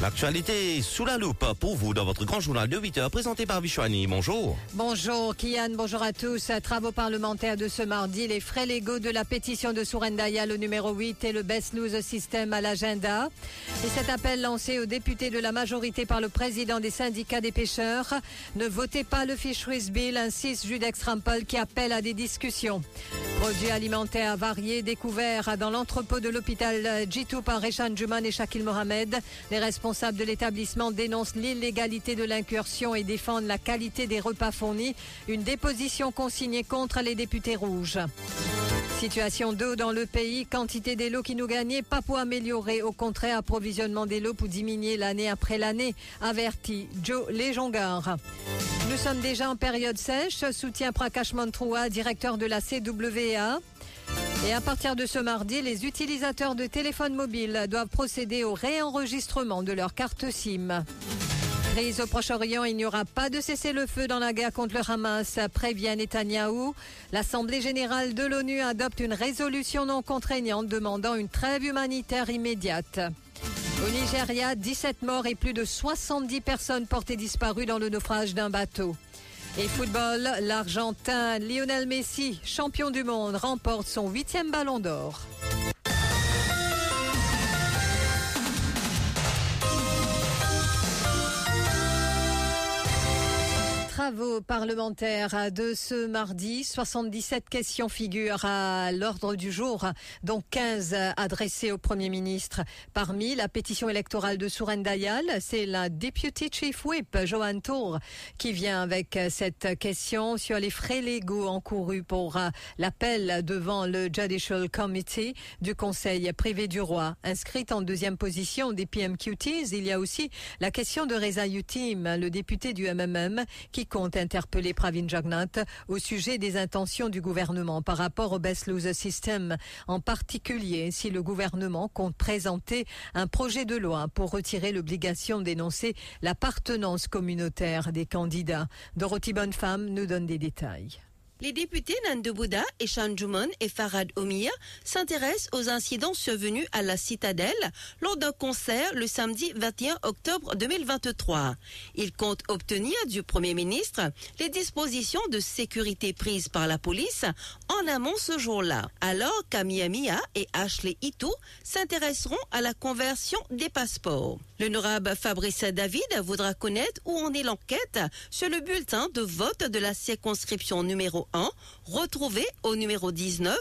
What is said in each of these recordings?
L'actualité sous la loupe pour vous dans votre grand journal de 8 heures présenté par Vichouani. Bonjour. Bonjour Kian, bonjour à tous. Travaux parlementaires de ce mardi, les frais légaux de la pétition de Sourendaya, le numéro 8 et le Best News System à l'agenda. Et cet appel lancé aux députés de la majorité par le président des syndicats des pêcheurs. Ne votez pas le Fisheries Bill, insiste Judex Rampel qui appelle à des discussions. Produits alimentaires variés découverts dans l'entrepôt de l'hôpital Jitou par Reshan Juman et Shakil Mohamed. Les responsables de l'établissement dénoncent l'illégalité de l'incursion et défendent la qualité des repas fournis. Une déposition consignée contre les députés rouges. Situation d'eau dans le pays, quantité des lots qui nous gagnaient, pas pour améliorer, au contraire, approvisionnement des lots pour diminuer l'année après l'année, avertit Joe Léjongar. Nous sommes déjà en période sèche, soutien Prakash Mantroua, directeur de la CWA. Et à partir de ce mardi, les utilisateurs de téléphones mobiles doivent procéder au réenregistrement de leur carte SIM. Crise au Proche-Orient, il n'y aura pas de cessez-le-feu dans la guerre contre le Hamas, prévient Netanyahou. L'Assemblée générale de l'ONU adopte une résolution non contraignante demandant une trêve humanitaire immédiate. Au Nigeria, 17 morts et plus de 70 personnes portées disparues dans le naufrage d'un bateau. Et football, l'Argentin Lionel Messi, champion du monde, remporte son huitième ballon d'or. Travaux parlementaires de ce mardi. 77 questions figurent à l'ordre du jour, dont 15 adressées au Premier ministre. Parmi la pétition électorale de Souren Dayal, c'est la Deputy Chief Whip, Johan Tour, qui vient avec cette question sur les frais légaux encourus pour l'appel devant le Judicial Committee du Conseil privé du roi. Inscrite en deuxième position des PMQTs, il y a aussi la question de Reza Yutim, le député du MMM, qui compte interpeller Pravin Jagnat au sujet des intentions du gouvernement par rapport au Best Loser System, en particulier si le gouvernement compte présenter un projet de loi pour retirer l'obligation d'énoncer l'appartenance communautaire des candidats. Dorothy Bonnefemme nous donne des détails. Les députés Nando Eshan Jumon et Farad Omir s'intéressent aux incidents survenus à la citadelle lors d'un concert le samedi 21 octobre 2023. Ils comptent obtenir du Premier ministre les dispositions de sécurité prises par la police en amont ce jour-là. Alors Camilla Mia et Ashley Ito s'intéresseront à la conversion des passeports. L'honorable Fabrice David voudra connaître où en est l'enquête sur le bulletin de vote de la circonscription numéro 1, retrouvé au numéro 19,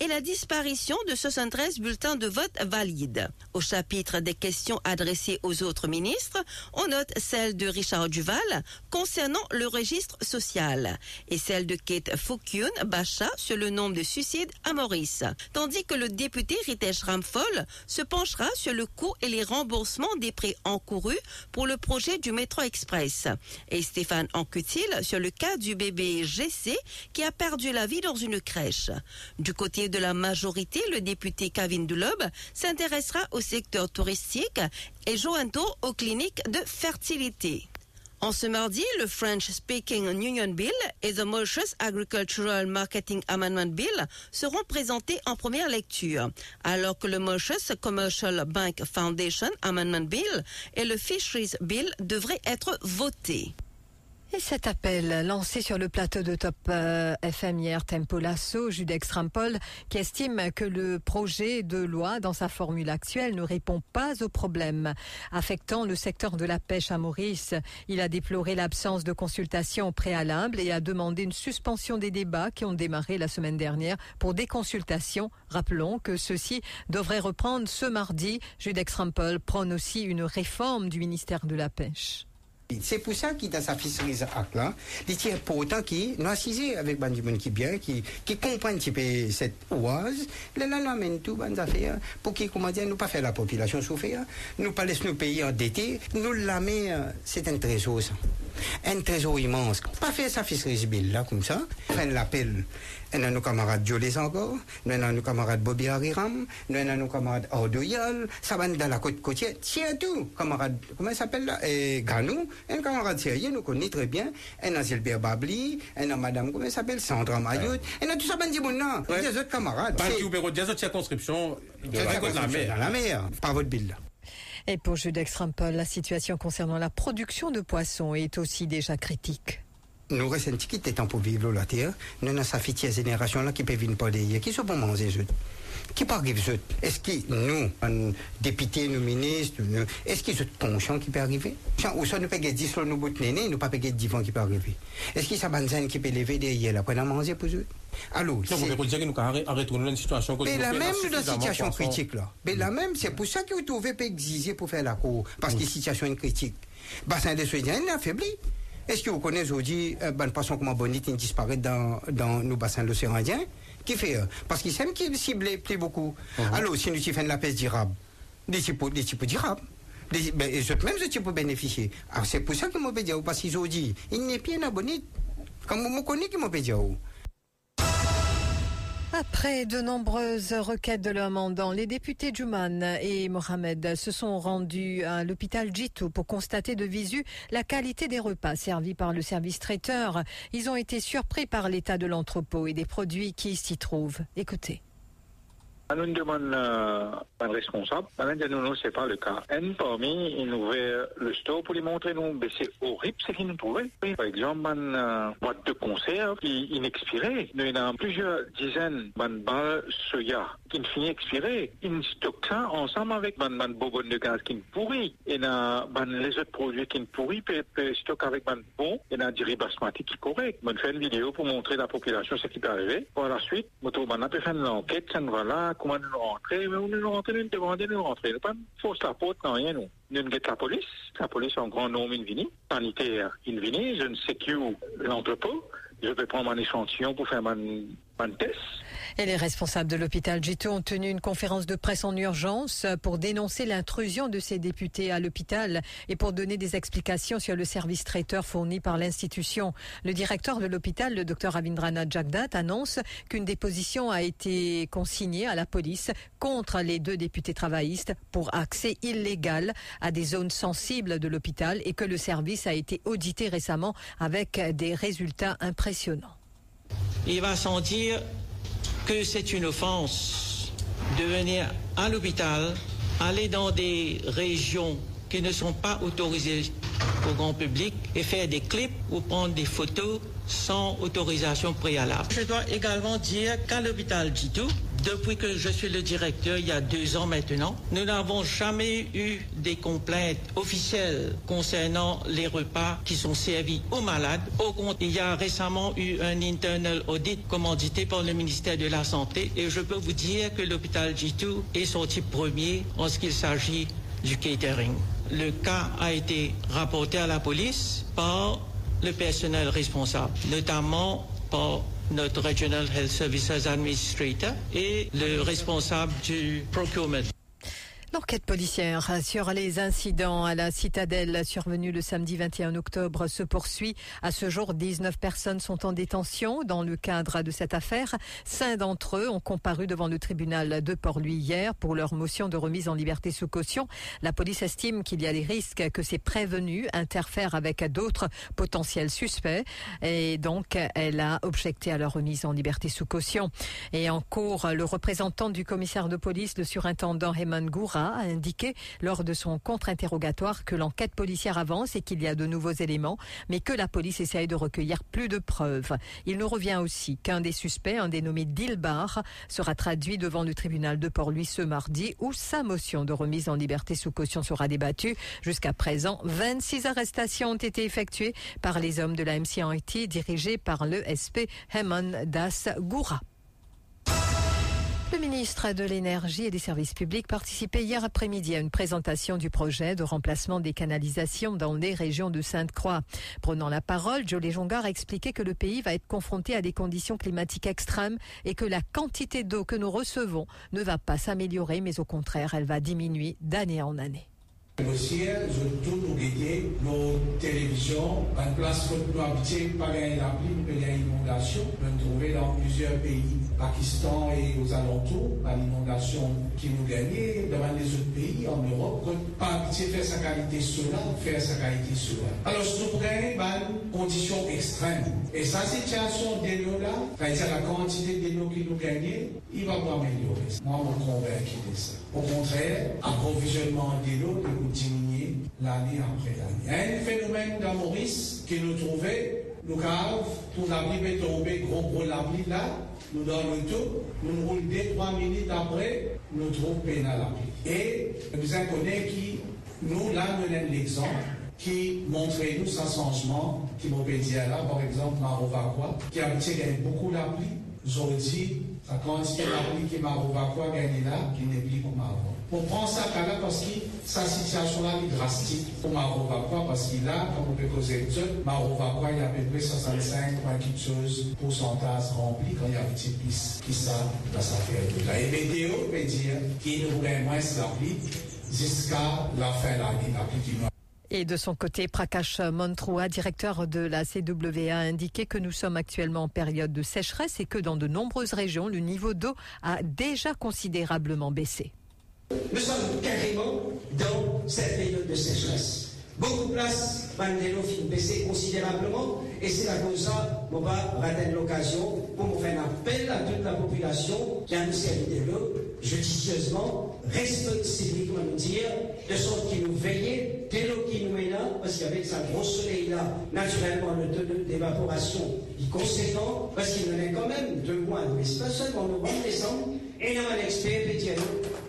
et la disparition de 73 bulletins de vote valides. Au chapitre des questions adressées aux autres ministres, on note celle de Richard Duval concernant le registre social et celle de Kate Foukyun Bacha sur le nombre de suicides à Maurice. Tandis que le député Ritesh Ramphol se penchera sur le coût et les remboursements des prêts encourus pour le projet du métro express. Et Stéphane Anquetil sur le cas du bébé GC qui a perdu la vie dans une crèche. Du côté de la majorité, le député Kevin Dulob s'intéressera au secteur touristique et Joanto aux cliniques de fertilité. En ce mardi, le French Speaking Union Bill et the Mauritius Agricultural Marketing Amendment Bill seront présentés en première lecture, alors que le Mauritius Commercial Bank Foundation Amendment Bill et le Fisheries Bill devraient être votés. Et cet appel lancé sur le plateau de Top euh, FM hier, Tempo Lasso, Judex Rampol, qui estime que le projet de loi, dans sa formule actuelle, ne répond pas aux problèmes affectant le secteur de la pêche à Maurice. Il a déploré l'absence de consultation préalable et a demandé une suspension des débats qui ont démarré la semaine dernière pour des consultations. Rappelons que ceux-ci devraient reprendre ce mardi. Judex Rampol prône aussi une réforme du ministère de la Pêche. C'est pour ça qu'il dans sa fiscalité acte là, il tient pour autant qu'il nous assisé avec Bandimon qui bien, qui, qui comprennent petit peu cette oise, là, là, l'amène tout, bonnes affaires, pour qu'il, comment dire, nous pas faire la population souffrir, nous pas laisser nos pays endettés, nous l'amener, c'est un trésor, ça. un trésor immense. Pas faire ça fiscalise bill là comme ça. Faire l'appel. Nous avons nos camarades Jolis encore, nous avons nos camarades Bobby Hariram, nous avons nos camarades Ordoyal, ça va dans la côte côtière, tiens tout, camarade, comment il s'appelle là, et Ganou, un camarade sérieux, nous connaît très bien, un a Gilbert Babli, un a madame, comment il s'appelle, Sandra Mayotte, et nous tout ça, ben dit bon non, des autres camarades. Bandi ou bureau des autres circonscriptions de C'est la côte de la c'est mer. dans la mer, par votre bill là. Et pour Judex Rampol, la situation concernant la production de poissons est aussi déjà critique. Nous restons qui temps pour vivre la terre? Nous avons sa fille génération là qui peut venir pas d'ailleurs, qui sont pour manger eux. Qui pas arriver eux. Est-ce que nous, en députés, nous ministres, est-ce qu'ils sont conscients qui peut arriver? Ou soit nous payons 10 sur nos bouts de néné, nous pas payons 10 francs qui peut arriver. Est-ce qu'ils sont qui peut lever derrière là pour manger pour eux? Alors, c'est- peut dire que nous avons retourné dans une situation que mais nous la même situation critique là. Mais la même, c'est pour ça que vous trouvez pas exiger pour faire la cour. Parce que la situation est critique. Bassin des Suédiens, il est affaibli. Est-ce que vous connaissez aujourd'hui un bon poisson comme bonite qui disparaît dans, dans nos bassins de l'océan Indien Qui fait euh, Parce qu'ils s'aiment qui ciblent plus beaucoup. Alors, si nous faisons la pêche durable, des types, des types. Des- ben, et eux-mêmes, ce type bénéficier. Alors, c'est pour ça que je peux dire, parce qu'ils ont dit, il n'est plus un bonite. Comme vous me connaissez, je peux dire. Après de nombreuses requêtes de leur mandant, les députés Jouman et Mohamed se sont rendus à l'hôpital Jitu pour constater de visu la qualité des repas servis par le service traiteur. Ils ont été surpris par l'état de l'entrepôt et des produits qui s'y trouvent. Écoutez. Nous demandons euh, un responsable. Maintenant, nous, non, c'est pas le cas. Un parmi, il nous ouvert le store pour lui montrer nous, mais c'est horrible ce qu'il nous trouvait. Oui, Par exemple, une euh, boîte de conserve qui inexpirée. Nous avons plusieurs dizaines de balles soya qui ne finit expirées. Ils stockent ça ensemble avec une ban bobonne de gaz qui ne pourrit. Et les autres produits qui ne pourrit, peut stocker avec ban bon. Et dans du riz basmati qui correct. On fait une vidéo pour montrer à la population ce qui peut arriver. Par la suite, ban a faire une enquête, ça là, comment nous rentrer, mais on nous rentrer, nous demander nous rentrer. Nous pas fausse la porte, non, rien, nous. Nous guette la police. La police en grand nombre, in vini. Sanitaire, in vini. Je ne sais l'entrepôt. Je vais prendre un échantillon pour faire un, un test. Et les responsables de l'hôpital Jitu ont tenu une conférence de presse en urgence pour dénoncer l'intrusion de ces députés à l'hôpital et pour donner des explications sur le service traiteur fourni par l'institution. Le directeur de l'hôpital, le docteur Ravindranath Jagdat, annonce qu'une déposition a été consignée à la police contre les deux députés travaillistes pour accès illégal à des zones sensibles de l'hôpital et que le service a été audité récemment avec des résultats impressionnants. il va sentir que c'est une offense de venir à l'hôpital, aller dans des régions qui ne sont pas autorisées au grand public et faire des clips ou prendre des photos sans autorisation préalable. Je dois également dire qu'à l'hôpital Djitou, depuis que je suis le directeur il y a deux ans maintenant, nous n'avons jamais eu des complaintes officielles concernant les repas qui sont servis aux malades. Il y a récemment eu un internal audit commandité par le ministère de la Santé et je peux vous dire que l'hôpital Jitu est sorti premier en ce qu'il s'agit du catering. Le cas a été rapporté à la police par le personnel responsable, notamment par notre Regional Health Services Administrator et le responsable du procurement. L'enquête policière sur les incidents à la citadelle survenus le samedi 21 octobre se poursuit. À ce jour, 19 personnes sont en détention dans le cadre de cette affaire. Cinq d'entre eux ont comparu devant le tribunal de Port-Louis hier pour leur motion de remise en liberté sous caution. La police estime qu'il y a des risques que ces prévenus interfèrent avec d'autres potentiels suspects et donc elle a objecté à leur remise en liberté sous caution. Et en cours, le représentant du commissaire de police, le surintendant Heman Goura, a indiqué lors de son contre-interrogatoire que l'enquête policière avance et qu'il y a de nouveaux éléments, mais que la police essaye de recueillir plus de preuves. Il nous revient aussi qu'un des suspects, un dénommé Dilbar, sera traduit devant le tribunal de Port-Louis ce mardi où sa motion de remise en liberté sous caution sera débattue. Jusqu'à présent, 26 arrestations ont été effectuées par les hommes de la MCIT dirigés par le SP Heman Das Goura. Le ministre de l'Énergie et des Services publics participait hier après-midi à une présentation du projet de remplacement des canalisations dans les régions de Sainte-Croix. Prenant la parole, Jolie Jongar a expliqué que le pays va être confronté à des conditions climatiques extrêmes et que la quantité d'eau que nous recevons ne va pas s'améliorer, mais au contraire, elle va diminuer d'année en année. Aussi, je tout nous guider nos télévisions, en place nous habiter, pas gagner la pluie, nous gagner l'inondation. Nous trouver dans plusieurs pays, Pakistan et aux alentours, par l'inondation qui nous gagnait, devant les autres pays en Europe, pas habiter faire sa qualité cela, faire sa qualité cela. Alors, nous prenons une condition extrême. Et sa situation de l'eau là, c'est-à-dire la quantité de l'eau qui nous gagnait, il va pas améliorer. Moi, je me convaincu de ça. Au contraire, approvisionnement de l'eau, nous diminuer l'année après l'année. Un phénomène dans Maurice qui nous trouvait, nous caves, pour la pluie tomber, gros gros la pluie là, nous donnons tout, nous roulons deux, trois minutes après, nous trouvons peine à la pluie. Et vous en connaissez qui, nous, là, nous donnons l'exemple qui montrait nous ce changement, qui m'a dit là, par exemple, Marovakwa, qui a beaucoup la pluie, la quantité de la pluie qui Marovakwa gagné là, qui n'est plus comme avant. On prend ça là parce que sa situation là est drastique pour Marovakwa, parce qu'il a, comme on peut causer tout, Marovakwa, il y a à peu près 65 points quelque chose, pourcentage rempli quand il y a un petit piste qui ça dans sa faire là. Et météo peut dire qu'il nous moins la pluie jusqu'à la fin de l'année, la pluie Et de son côté, Prakash Montroa, directeur de la CWA, a indiqué que nous sommes actuellement en période de sécheresse et que dans de nombreuses régions, le niveau d'eau a déjà considérablement baissé. Nous sommes carrément dans cette période de sécheresse. Beaucoup de places, Mandelo fin baisser considérablement et c'est la cause ça, on va l'occasion pour faire un appel à toute la population qui a nous servi de l'eau, judicieusement, responsabiliquement nous dire, de sorte qu'il nous veille, de l'eau qui nous est là, parce qu'avec sa gros soleil là, naturellement le taux d'évaporation est conséquent, parce qu'il en est quand même deux mois, mais c'est pas seulement novembre, décembre, et a un expert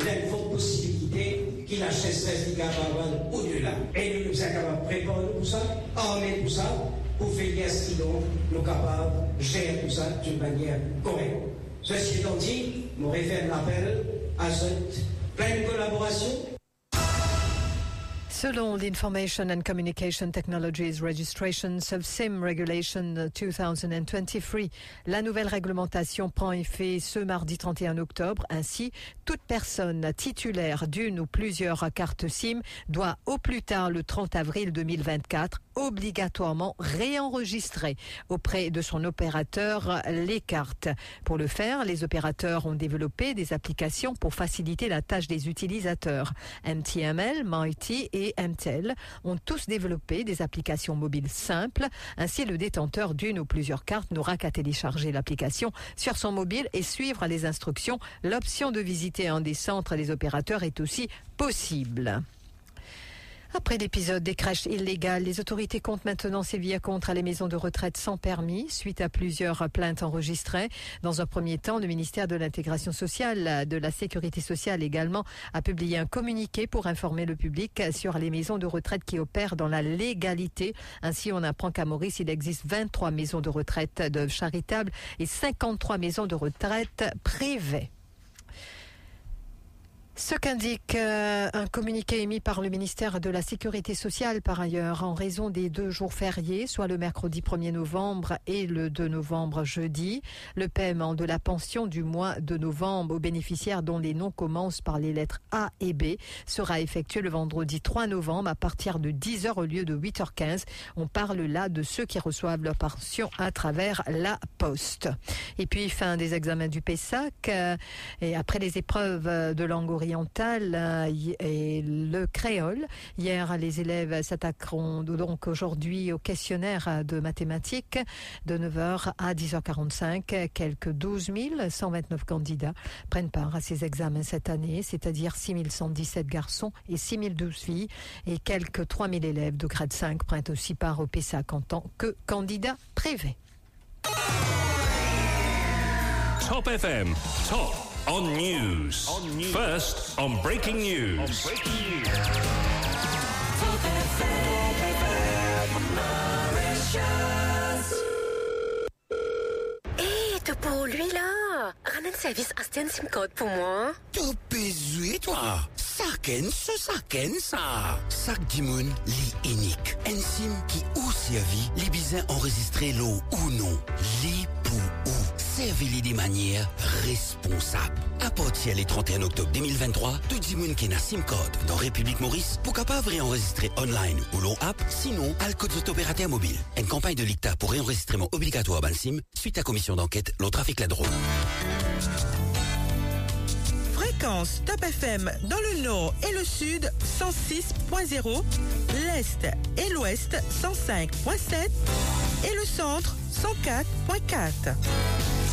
il a une forte possibilité qu'il achète 16 gigawatts au-delà. Et nous sommes capables de préparer pour ça, armer pour ça, pour faire ce qu'ils nous capables de gérer tout ça d'une manière correcte. Ceci étant dit, nous réfère l'appel à cette pleine collaboration Selon l'Information and Communication Technologies Registrations of SIM Regulation 2023, la nouvelle réglementation prend effet ce mardi 31 octobre. Ainsi, toute personne titulaire d'une ou plusieurs cartes SIM doit au plus tard le 30 avril 2024 obligatoirement réenregistrer auprès de son opérateur les cartes. Pour le faire, les opérateurs ont développé des applications pour faciliter la tâche des utilisateurs. MTML, Mighty et MTEL ont tous développé des applications mobiles simples. Ainsi, le détenteur d'une ou plusieurs cartes n'aura qu'à télécharger l'application sur son mobile et suivre les instructions. L'option de visiter un des centres des opérateurs est aussi possible. Après l'épisode des crèches illégales, les autorités comptent maintenant sévir contre les maisons de retraite sans permis suite à plusieurs plaintes enregistrées. Dans un premier temps, le ministère de l'intégration sociale, de la sécurité sociale également, a publié un communiqué pour informer le public sur les maisons de retraite qui opèrent dans la légalité. Ainsi, on apprend qu'à Maurice, il existe 23 maisons de retraite de charitables et 53 maisons de retraite privées. Ce qu'indique euh, un communiqué émis par le ministère de la Sécurité sociale par ailleurs en raison des deux jours fériés, soit le mercredi 1er novembre et le 2 novembre jeudi, le paiement de la pension du mois de novembre aux bénéficiaires dont les noms commencent par les lettres A et B sera effectué le vendredi 3 novembre à partir de 10h au lieu de 8h15. On parle là de ceux qui reçoivent leur pension à travers la poste. Et puis fin des examens du PESAC euh, et après les épreuves de langue orientale et le créole. Hier, les élèves s'attaqueront donc aujourd'hui au questionnaire de mathématiques de 9h à 10h45. Quelques 12 129 candidats prennent part à ces examens cette année, c'est-à-dire 6 117 garçons et 6 012 filles. Et quelques 3 000 élèves de grade 5 prennent aussi part au PESAC en tant que candidats privés. Top FM, top on news. First on breaking news. Hé, tout pour lui là. Ramène service Aston SIM code pour moi. T'as besoin, toi. Ça ken, ça, ça ken, ça. Sac Dimoun, li unique. Un SIM qui ou servi, les bisins enregistrés l'eau ou non. Li pour servez-les de manière responsable. Partir le 31 octobre 2023, tout monde qui SIM code dans République Maurice pour capable réenregistrer online ou l'on app, sinon à le code opérateur mobile. Une campagne de l'ICTA pour réenregistrement obligatoire à SIM suite à commission d'enquête, le trafic la drôle. Fréquence Top FM dans le nord et le sud 106.0, l'est et l'ouest 105.7 et le centre 104.4.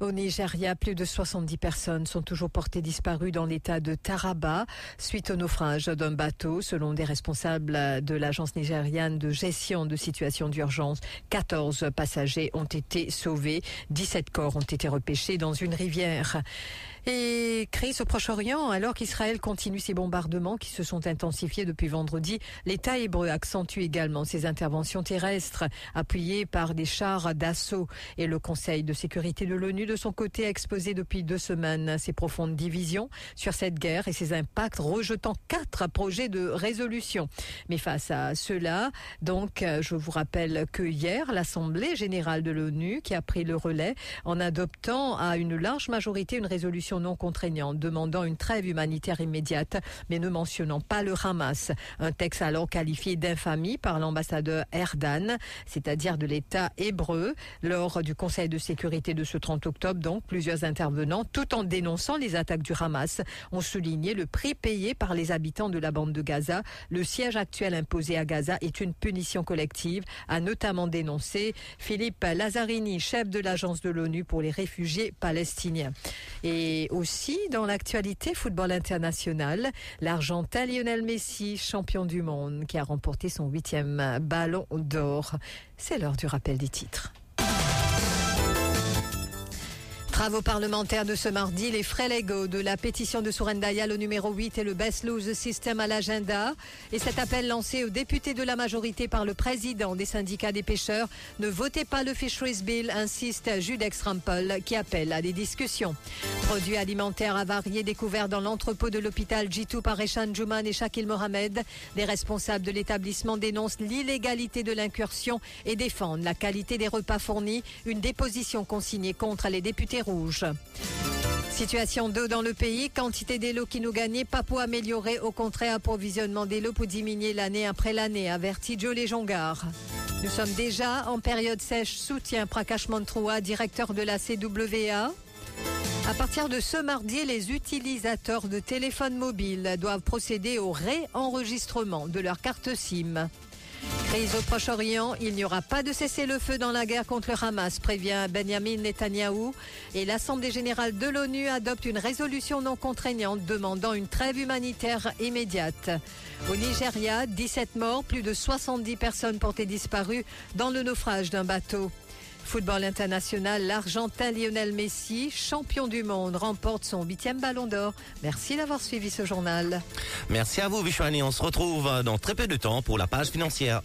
Au Nigeria, plus de 70 personnes sont toujours portées disparues dans l'état de Taraba suite au naufrage d'un bateau. Selon des responsables de l'agence nigériane de gestion de situations d'urgence, 14 passagers ont été sauvés. 17 corps ont été repêchés dans une rivière. Et crise au Proche-Orient, alors qu'Israël continue ses bombardements qui se sont intensifiés depuis vendredi, l'État hébreu accentue également ses interventions terrestres, appuyées par des chars d'assaut. Et le Conseil de sécurité de l'ONU, de son côté, a exposé depuis deux semaines ses profondes divisions sur cette guerre et ses impacts, rejetant quatre projets de résolution. Mais face à cela, donc, je vous rappelle que hier, l'Assemblée générale de l'ONU, qui a pris le relais en adoptant à une large majorité une résolution non contraignante demandant une trêve humanitaire immédiate, mais ne mentionnant pas le Hamas. Un texte alors qualifié d'infamie par l'ambassadeur Erdan, c'est-à-dire de l'État hébreu, lors du Conseil de sécurité de ce 30 octobre. Donc, plusieurs intervenants, tout en dénonçant les attaques du Hamas, ont souligné le prix payé par les habitants de la bande de Gaza. Le siège actuel imposé à Gaza est une punition collective, a notamment dénoncé Philippe Lazzarini, chef de l'agence de l'ONU pour les réfugiés palestiniens. Et aussi dans l'actualité football international, l'Argentin Lionel Messi, champion du monde, qui a remporté son huitième ballon d'or. C'est l'heure du rappel des titres. Travaux parlementaires de ce mardi, les frais légaux de la pétition de Sourendaya, le numéro 8 et le Best Lose System à l'agenda. Et cet appel lancé aux députés de la majorité par le président des syndicats des pêcheurs. Ne votez pas le Fisheries Bill, insiste Judex Rampel, qui appelle à des discussions. Produits alimentaires avariés découverts dans l'entrepôt de l'hôpital Jitou par Eshan Jouman et Shakil Mohamed. Les responsables de l'établissement dénoncent l'illégalité de l'incursion et défendent la qualité des repas fournis. Une déposition consignée contre les députés Situation d'eau dans le pays, quantité d'eau qui nous gagnait, pas pour améliorer, au contraire, approvisionnement d'eau pour diminuer l'année après l'année, avertit Joe Léjongar. Nous sommes déjà en période sèche, soutien Prakash Mantroua, directeur de la CWA. À partir de ce mardi, les utilisateurs de téléphones mobiles doivent procéder au réenregistrement de leur carte SIM. Crise au Proche-Orient, il n'y aura pas de cessez-le-feu dans la guerre contre le Hamas, prévient Benjamin Netanyahou. Et l'Assemblée générale de l'ONU adopte une résolution non contraignante demandant une trêve humanitaire immédiate. Au Nigeria, 17 morts, plus de 70 personnes portées disparues dans le naufrage d'un bateau. Football international, l'Argentin Lionel Messi, champion du monde, remporte son huitième ballon d'or. Merci d'avoir suivi ce journal. Merci à vous, Vishwani. On se retrouve dans très peu de temps pour la page financière.